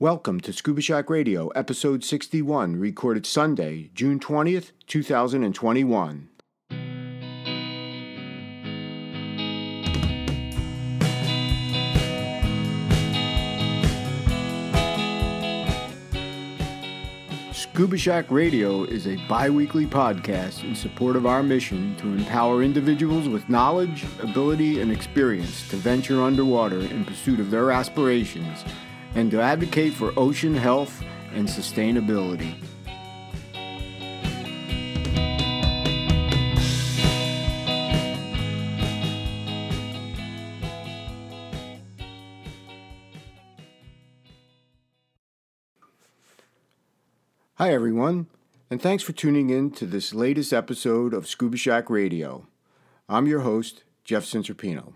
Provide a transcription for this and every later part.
Welcome to Scuba Shack Radio, episode 61, recorded Sunday, June 20th, 2021. Scuba Shack Radio is a bi weekly podcast in support of our mission to empower individuals with knowledge, ability, and experience to venture underwater in pursuit of their aspirations and to advocate for ocean health and sustainability. Hi, everyone, and thanks for tuning in to this latest episode of Scuba Shack Radio. I'm your host, Jeff Cincerpino.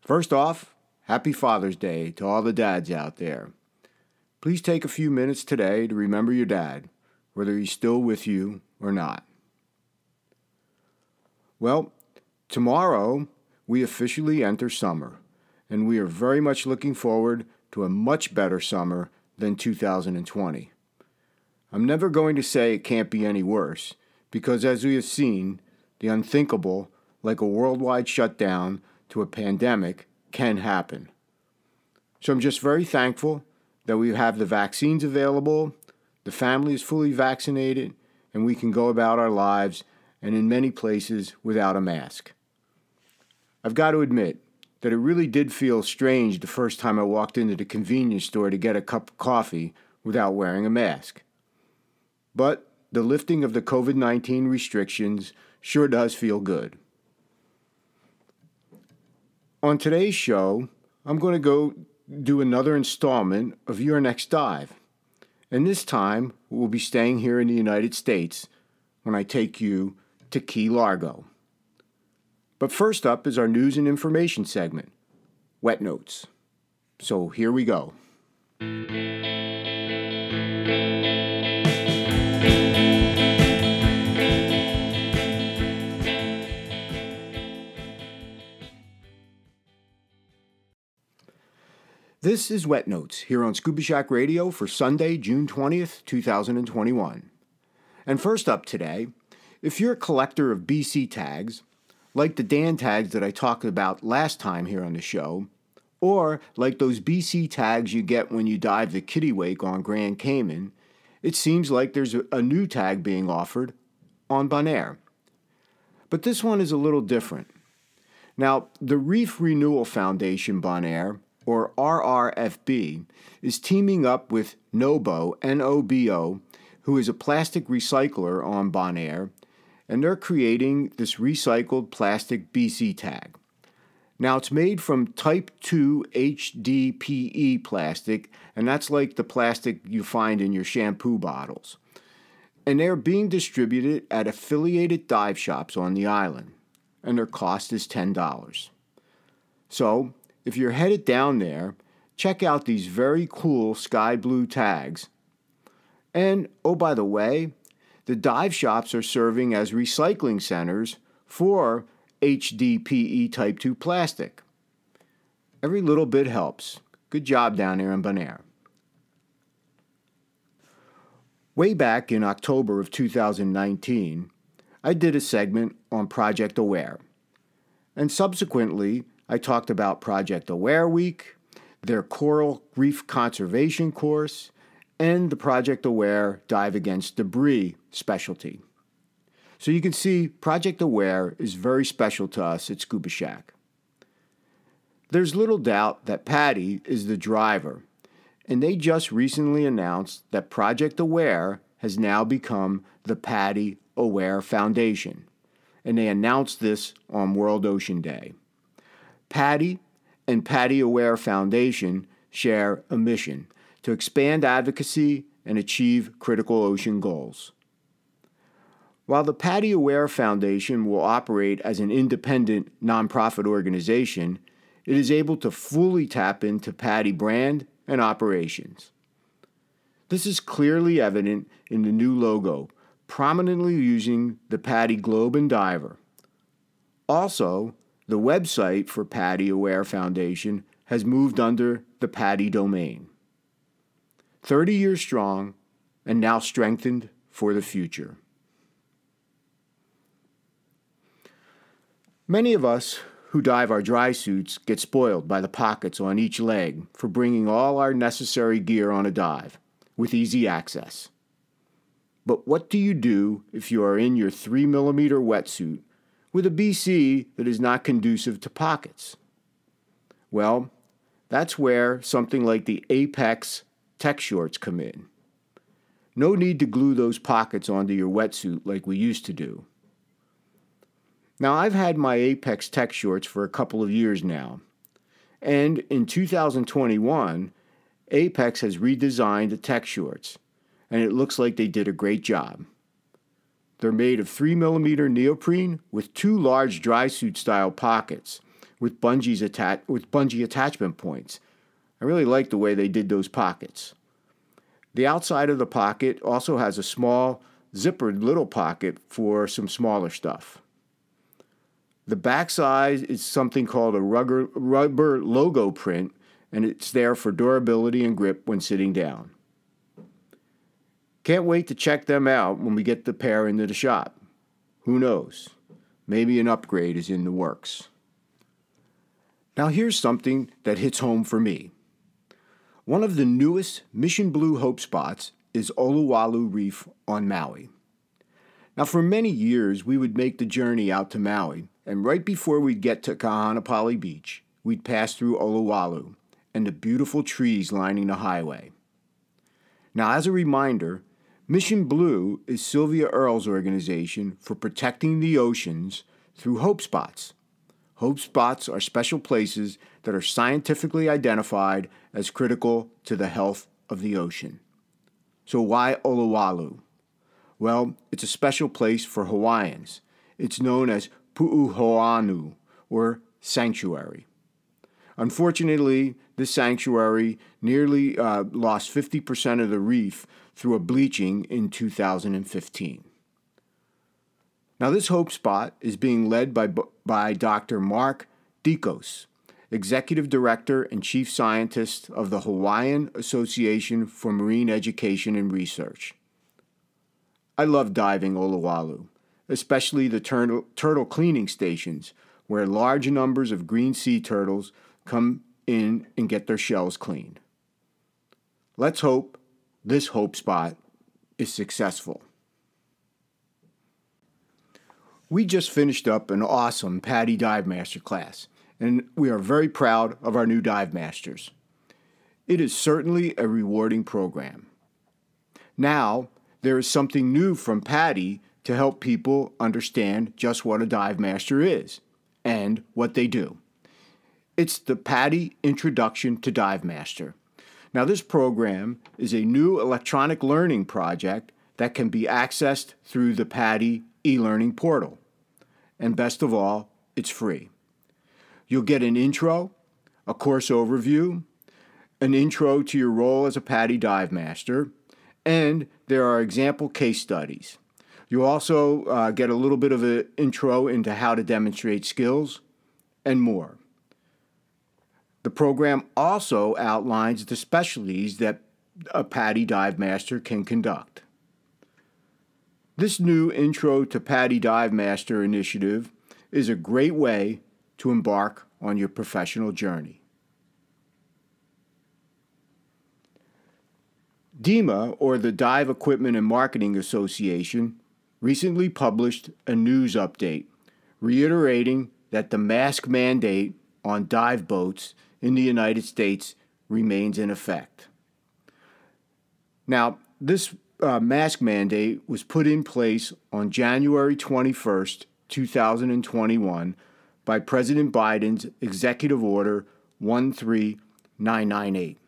First off, Happy Father's Day to all the dads out there. Please take a few minutes today to remember your dad, whether he's still with you or not. Well, tomorrow we officially enter summer, and we are very much looking forward to a much better summer than 2020. I'm never going to say it can't be any worse, because as we have seen, the unthinkable, like a worldwide shutdown to a pandemic, can happen. So I'm just very thankful that we have the vaccines available, the family is fully vaccinated, and we can go about our lives and in many places without a mask. I've got to admit that it really did feel strange the first time I walked into the convenience store to get a cup of coffee without wearing a mask. But the lifting of the COVID 19 restrictions sure does feel good. On today's show, I'm going to go do another installment of Your Next Dive. And this time, we'll be staying here in the United States when I take you to Key Largo. But first up is our news and information segment, Wet Notes. So here we go. This is Wet Notes here on Scuba Shack Radio for Sunday, June 20th, 2021. And first up today, if you're a collector of BC tags, like the DAN tags that I talked about last time here on the show, or like those BC tags you get when you dive the Kittiwake on Grand Cayman, it seems like there's a new tag being offered on Bonaire. But this one is a little different. Now, the Reef Renewal Foundation Bonaire or RRFB, is teaming up with Nobo, N-O-B-O, who is a plastic recycler on Bonaire, and they're creating this recycled plastic BC tag. Now, it's made from type 2 HDPE plastic, and that's like the plastic you find in your shampoo bottles. And they're being distributed at affiliated dive shops on the island, and their cost is $10. So, if you're headed down there, check out these very cool sky blue tags. And oh, by the way, the dive shops are serving as recycling centers for HDPE Type 2 plastic. Every little bit helps. Good job down there in Bonaire. Way back in October of 2019, I did a segment on Project Aware. And subsequently, I talked about Project Aware Week, their coral reef conservation course, and the Project Aware Dive Against Debris specialty. So you can see Project Aware is very special to us at Scuba Shack. There's little doubt that PADI is the driver, and they just recently announced that Project Aware has now become the PADI Aware Foundation, and they announced this on World Ocean Day. PADI and PADI Aware Foundation share a mission to expand advocacy and achieve critical ocean goals. While the PADI Aware Foundation will operate as an independent nonprofit organization, it is able to fully tap into PADI brand and operations. This is clearly evident in the new logo, prominently using the PADI Globe and Diver. Also, the website for PADI Aware Foundation has moved under the PADI domain. 30 years strong, and now strengthened for the future. Many of us who dive our dry suits get spoiled by the pockets on each leg for bringing all our necessary gear on a dive with easy access. But what do you do if you are in your 3 millimeter wetsuit with a BC that is not conducive to pockets? Well, that's where something like the Apeks tech shorts come in. No need to glue those pockets onto your wetsuit like we used to do. Now, I've had my Apeks Tech shorts for a couple of years now, and in 2021, Apeks has redesigned the tech shorts, and it looks like they did a great job. They're made of 3mm neoprene with two large dry suit style pockets with, bungees atta- with bungee attachment points. I really like the way they did those pockets. The outside of the pocket also has a small zippered little pocket for some smaller stuff. The backside is something called a rubber, rubber logo print, and it's there for durability and grip when sitting down. Can't wait to check them out when we get the pair into the shop. Who knows? Maybe an upgrade is in the works. Now, here's something that hits home for me. One of the newest Mission Blue hope spots is Olowalu Reef on Maui. Now, for many years, we would make the journey out to Maui and right before we'd get to Kaanapali Beach, we'd pass through Olowalu and the beautiful trees lining the highway. Now, as a reminder, Mission Blue is Sylvia Earle's organization for protecting the oceans through Hope Spots. Hope Spots are special places that are scientifically identified as critical to the health of the ocean. So, why Olowalu? Well, it's a special place for Hawaiians. It's known as Pu'uhonua, or sanctuary. Unfortunately, this sanctuary nearly uh, lost 50% of the reef through a bleaching in 2015. Now, this hope spot is being led by, by Dr. Mark Deakos, Executive Director and Chief Scientist of the Hawaiian Association for Marine Education and Research. I love diving Olowalu especially the turtle, turtle cleaning stations, where large numbers of green sea turtles come in and get their shells cleaned. Let's hope this hope spot is successful. We just finished up an awesome PADI Dive Master class, and we are very proud of our new dive masters. It is certainly a rewarding program. Now, there is something new from PADI to help people understand just what a dive master is and what they do. It's the PADI Introduction to Dive Master. Now, this program is a new electronic learning project that can be accessed through the PADI e learning portal. And best of all, it's free. You'll get an intro, a course overview, an intro to your role as a PADI dive master, and there are example case studies. You also uh, get a little bit of an intro into how to demonstrate skills and more. The program also outlines the specialties that a PADI dive master can conduct. This new Intro to PADI Dive Master initiative is a great way to embark on your professional journey. DEMA, or the Dive Equipment and Marketing Association, recently published a news update reiterating that the mask mandate on dive boats in the United States remains in effect. Now, this uh, mask mandate was put in place on January 21st, 2021, by President Biden's Executive Order 13998.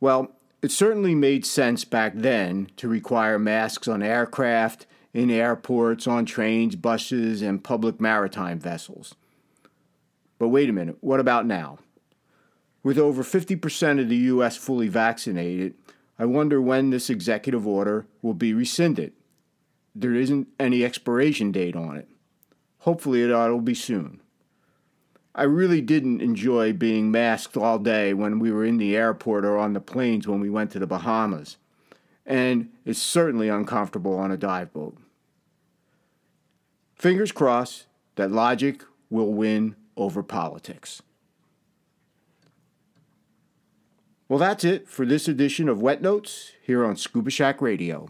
Well, it certainly made sense back then to require masks on aircraft, in airports, on trains, buses, and public maritime vessels. But wait a minute, what about now? With over 50% of the U.S. fully vaccinated, I wonder when this executive order will be rescinded. There isn't any expiration date on it. Hopefully, it'll be soon. I really didn't enjoy being masked all day when we were in the airport or on the planes when we went to the Bahamas. And it's certainly uncomfortable on a dive boat. Fingers crossed that logic will win over politics. Well, that's it for this edition of Wet Notes here on Scuba Shack Radio.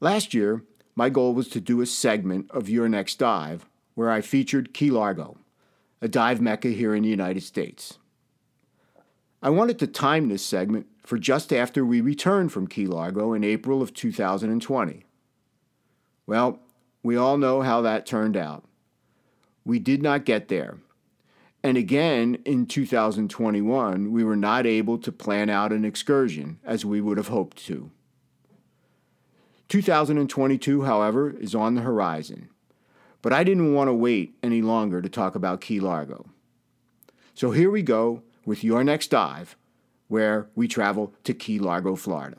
Last year, my goal was to do a segment of Your Next Dive where I featured Key Largo, a dive mecca here in the United States. I wanted to time this segment for just after we returned from Key Largo in April of 2020. Well, we all know how that turned out. We did not get there. And again, in 2021, we were not able to plan out an excursion as we would have hoped to. 2022, however, is on the horizon. But I didn't want to wait any longer to talk about Key Largo. So here we go with your next dive, where we travel to Key Largo, Florida.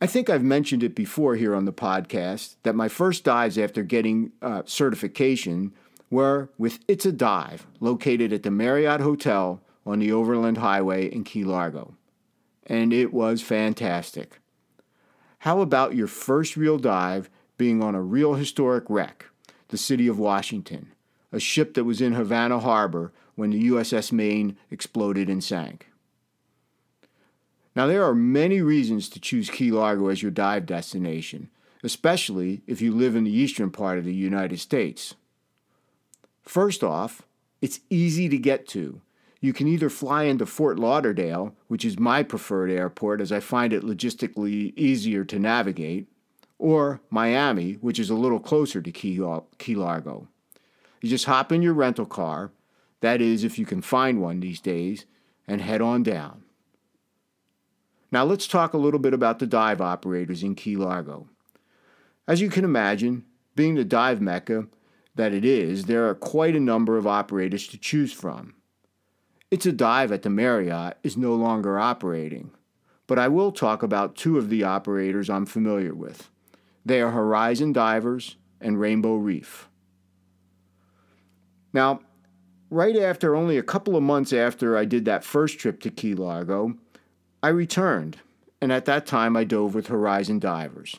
I think I've mentioned it before here on the podcast that my first dives after getting uh, certification were with It's a Dive, located at the Marriott Hotel on the Overland Highway in Key Largo and it was fantastic. How about your first real dive being on a real historic wreck, the City of Washington, a ship that was in Havana Harbor when the USS Maine exploded and sank? Now, there are many reasons to choose Key Largo as your dive destination, especially if you live in the eastern part of the United States. First off, it's easy to get to you can either fly into Fort Lauderdale, which is my preferred airport as I find it logistically easier to navigate, or Miami, which is a little closer to Key, Largo. You just hop in your rental car, that is, if you can find one these days, and head on down. Now let's talk a little bit about the dive operators in Key Largo. As you can imagine, being the dive mecca that it is, there are quite a number of operators to choose from. It's a dive at the Marriott is no longer operating, but I will talk about two of the operators I'm familiar with. They are Horizon Divers and Rainbow Reef. Now, right after only a couple of months after I did that first trip to Key Largo, I returned, and at that time I dove with Horizon Divers.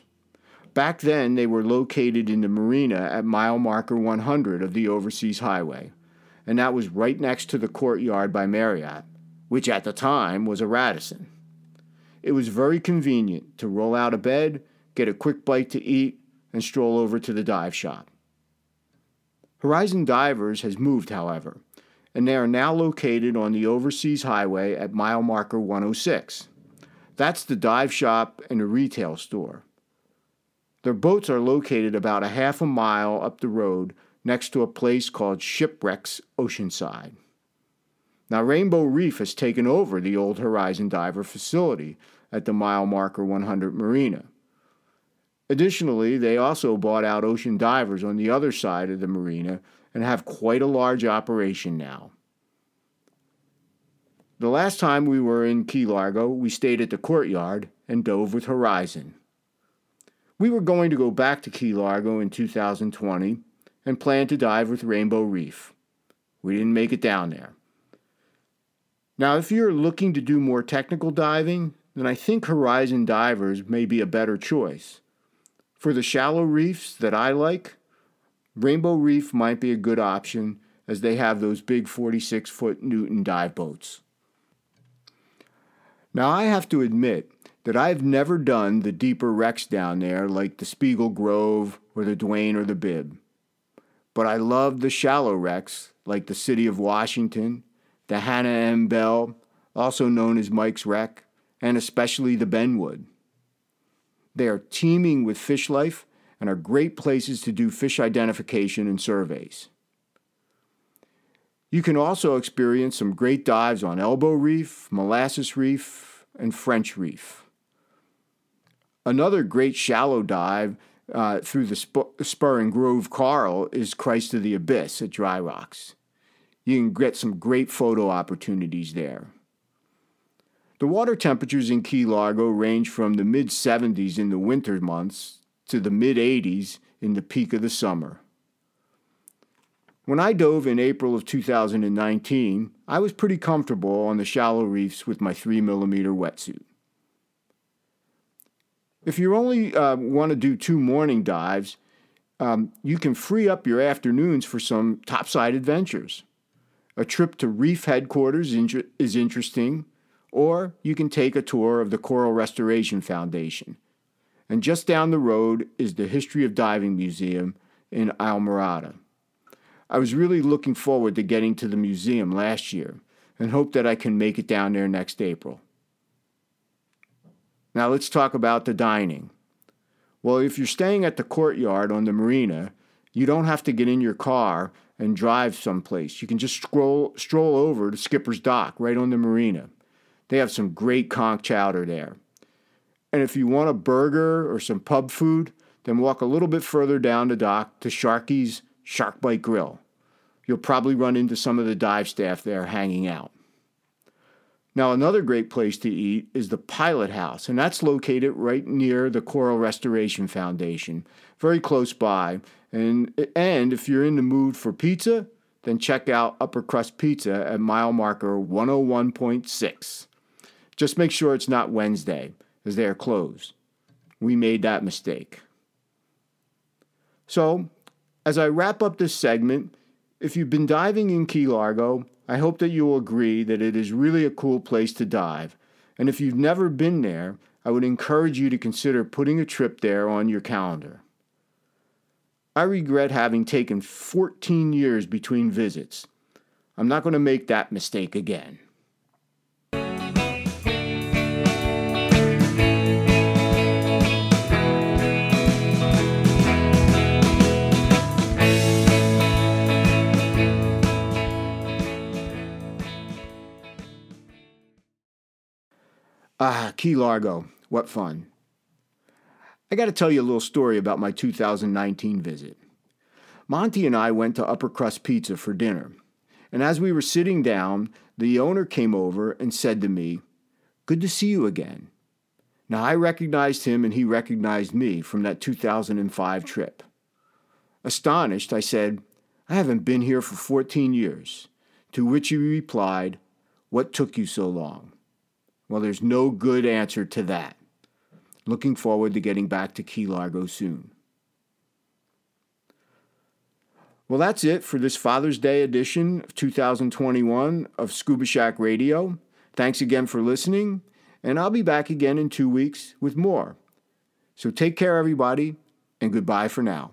Back then, they were located in the marina at mile marker 100 of the Overseas Highway and that was right next to the courtyard by Marriott, which at the time was a Radisson. It was very convenient to roll out of bed, get a quick bite to eat, and stroll over to the dive shop. Horizon Divers has moved, however, and they are now located on the Overseas Highway at mile marker 106. That's the dive shop and the retail store. Their boats are located about a half a mile up the road next to a place called Shipwrecks Oceanside. Now, Rainbow Reef has taken over the old Horizon Diver facility at the mile marker 100 Marina. Additionally, they also bought out Ocean Divers on the other side of the marina and have quite a large operation now. The last time we were in Key Largo, we stayed at the courtyard and dove with Horizon. We were going to go back to Key Largo in 2020, and planned to dive with Rainbow Reef. We didn't make it down there. Now, if you're looking to do more technical diving, then I think Horizon Divers may be a better choice. For the shallow reefs that I like, Rainbow Reef might be a good option as they have those big 46 foot Newton dive boats. Now, I have to admit that I've never done the deeper wrecks down there like the Spiegel Grove or the Duane or the Bibb. But I love the shallow wrecks like the City of Washington, the Hannah M. Bell, also known as Mike's Wreck, and especially the Benwood. They are teeming with fish life and are great places to do fish identification and surveys. You can also experience some great dives on Elbow Reef, Molasses Reef, and French Reef. Another great shallow dive uh, through the Spur and Groove Coral is Christ of the Abyss at Dry Rocks. You can get some great photo opportunities there. The water temperatures in Key Largo range from the mid 70s in the winter months to the mid 80s in the peak of the summer. When I dove in April of 2019, I was pretty comfortable on the shallow reefs with my 3mm wetsuit. If you only uh, want to do two morning dives, um, you can free up your afternoons for some topside adventures. A trip to reef headquarters is interesting, or you can take a tour of the Coral Restoration Foundation. And just down the road is the History of Diving Museum in Islamorada. I was really looking forward to getting to the museum last year and hope that I can make it down there next April. Now let's talk about the dining. Well, if you're staying at the courtyard on the marina, you don't have to get in your car and drive someplace. You can just stroll, stroll over to Skipper's Dock right on the marina. They have some great conch chowder there. And if you want a burger or some pub food, then walk a little bit further down the dock to Sharky's Shark Bite Grill. You'll probably run into some of the dive staff there hanging out. Now, another great place to eat is the Pilot House, and that's located right near the Coral Restoration Foundation, very close by. And, and if you're in the mood for pizza, then check out Upper Crust Pizza at mile marker 101.6. Just make sure it's not Wednesday, as they are closed. We made that mistake. So, as I wrap up this segment, if you've been diving in Key Largo, I hope that you will agree that it is really a cool place to dive. And if you've never been there, I would encourage you to consider putting a trip there on your calendar. I regret having taken 14 years between visits. I'm not going to make that mistake again. Ah, Key Largo. What fun. I got to tell you a little story about my 2019 visit. Monty and I went to Upper Crust Pizza for dinner, and as we were sitting down, the owner came over and said to me, Good to see you again. Now, I recognized him and he recognized me from that 2005 trip. Astonished, I said, I haven't been here for 14 years. To which he replied, What took you so long? Well, there's no good answer to that. Looking forward to getting back to Key Largo soon. Well, that's it for this Father's Day edition of 2021 of Scuba Shack Radio. Thanks again for listening, and I'll be back again in two weeks with more. So take care, everybody, and goodbye for now.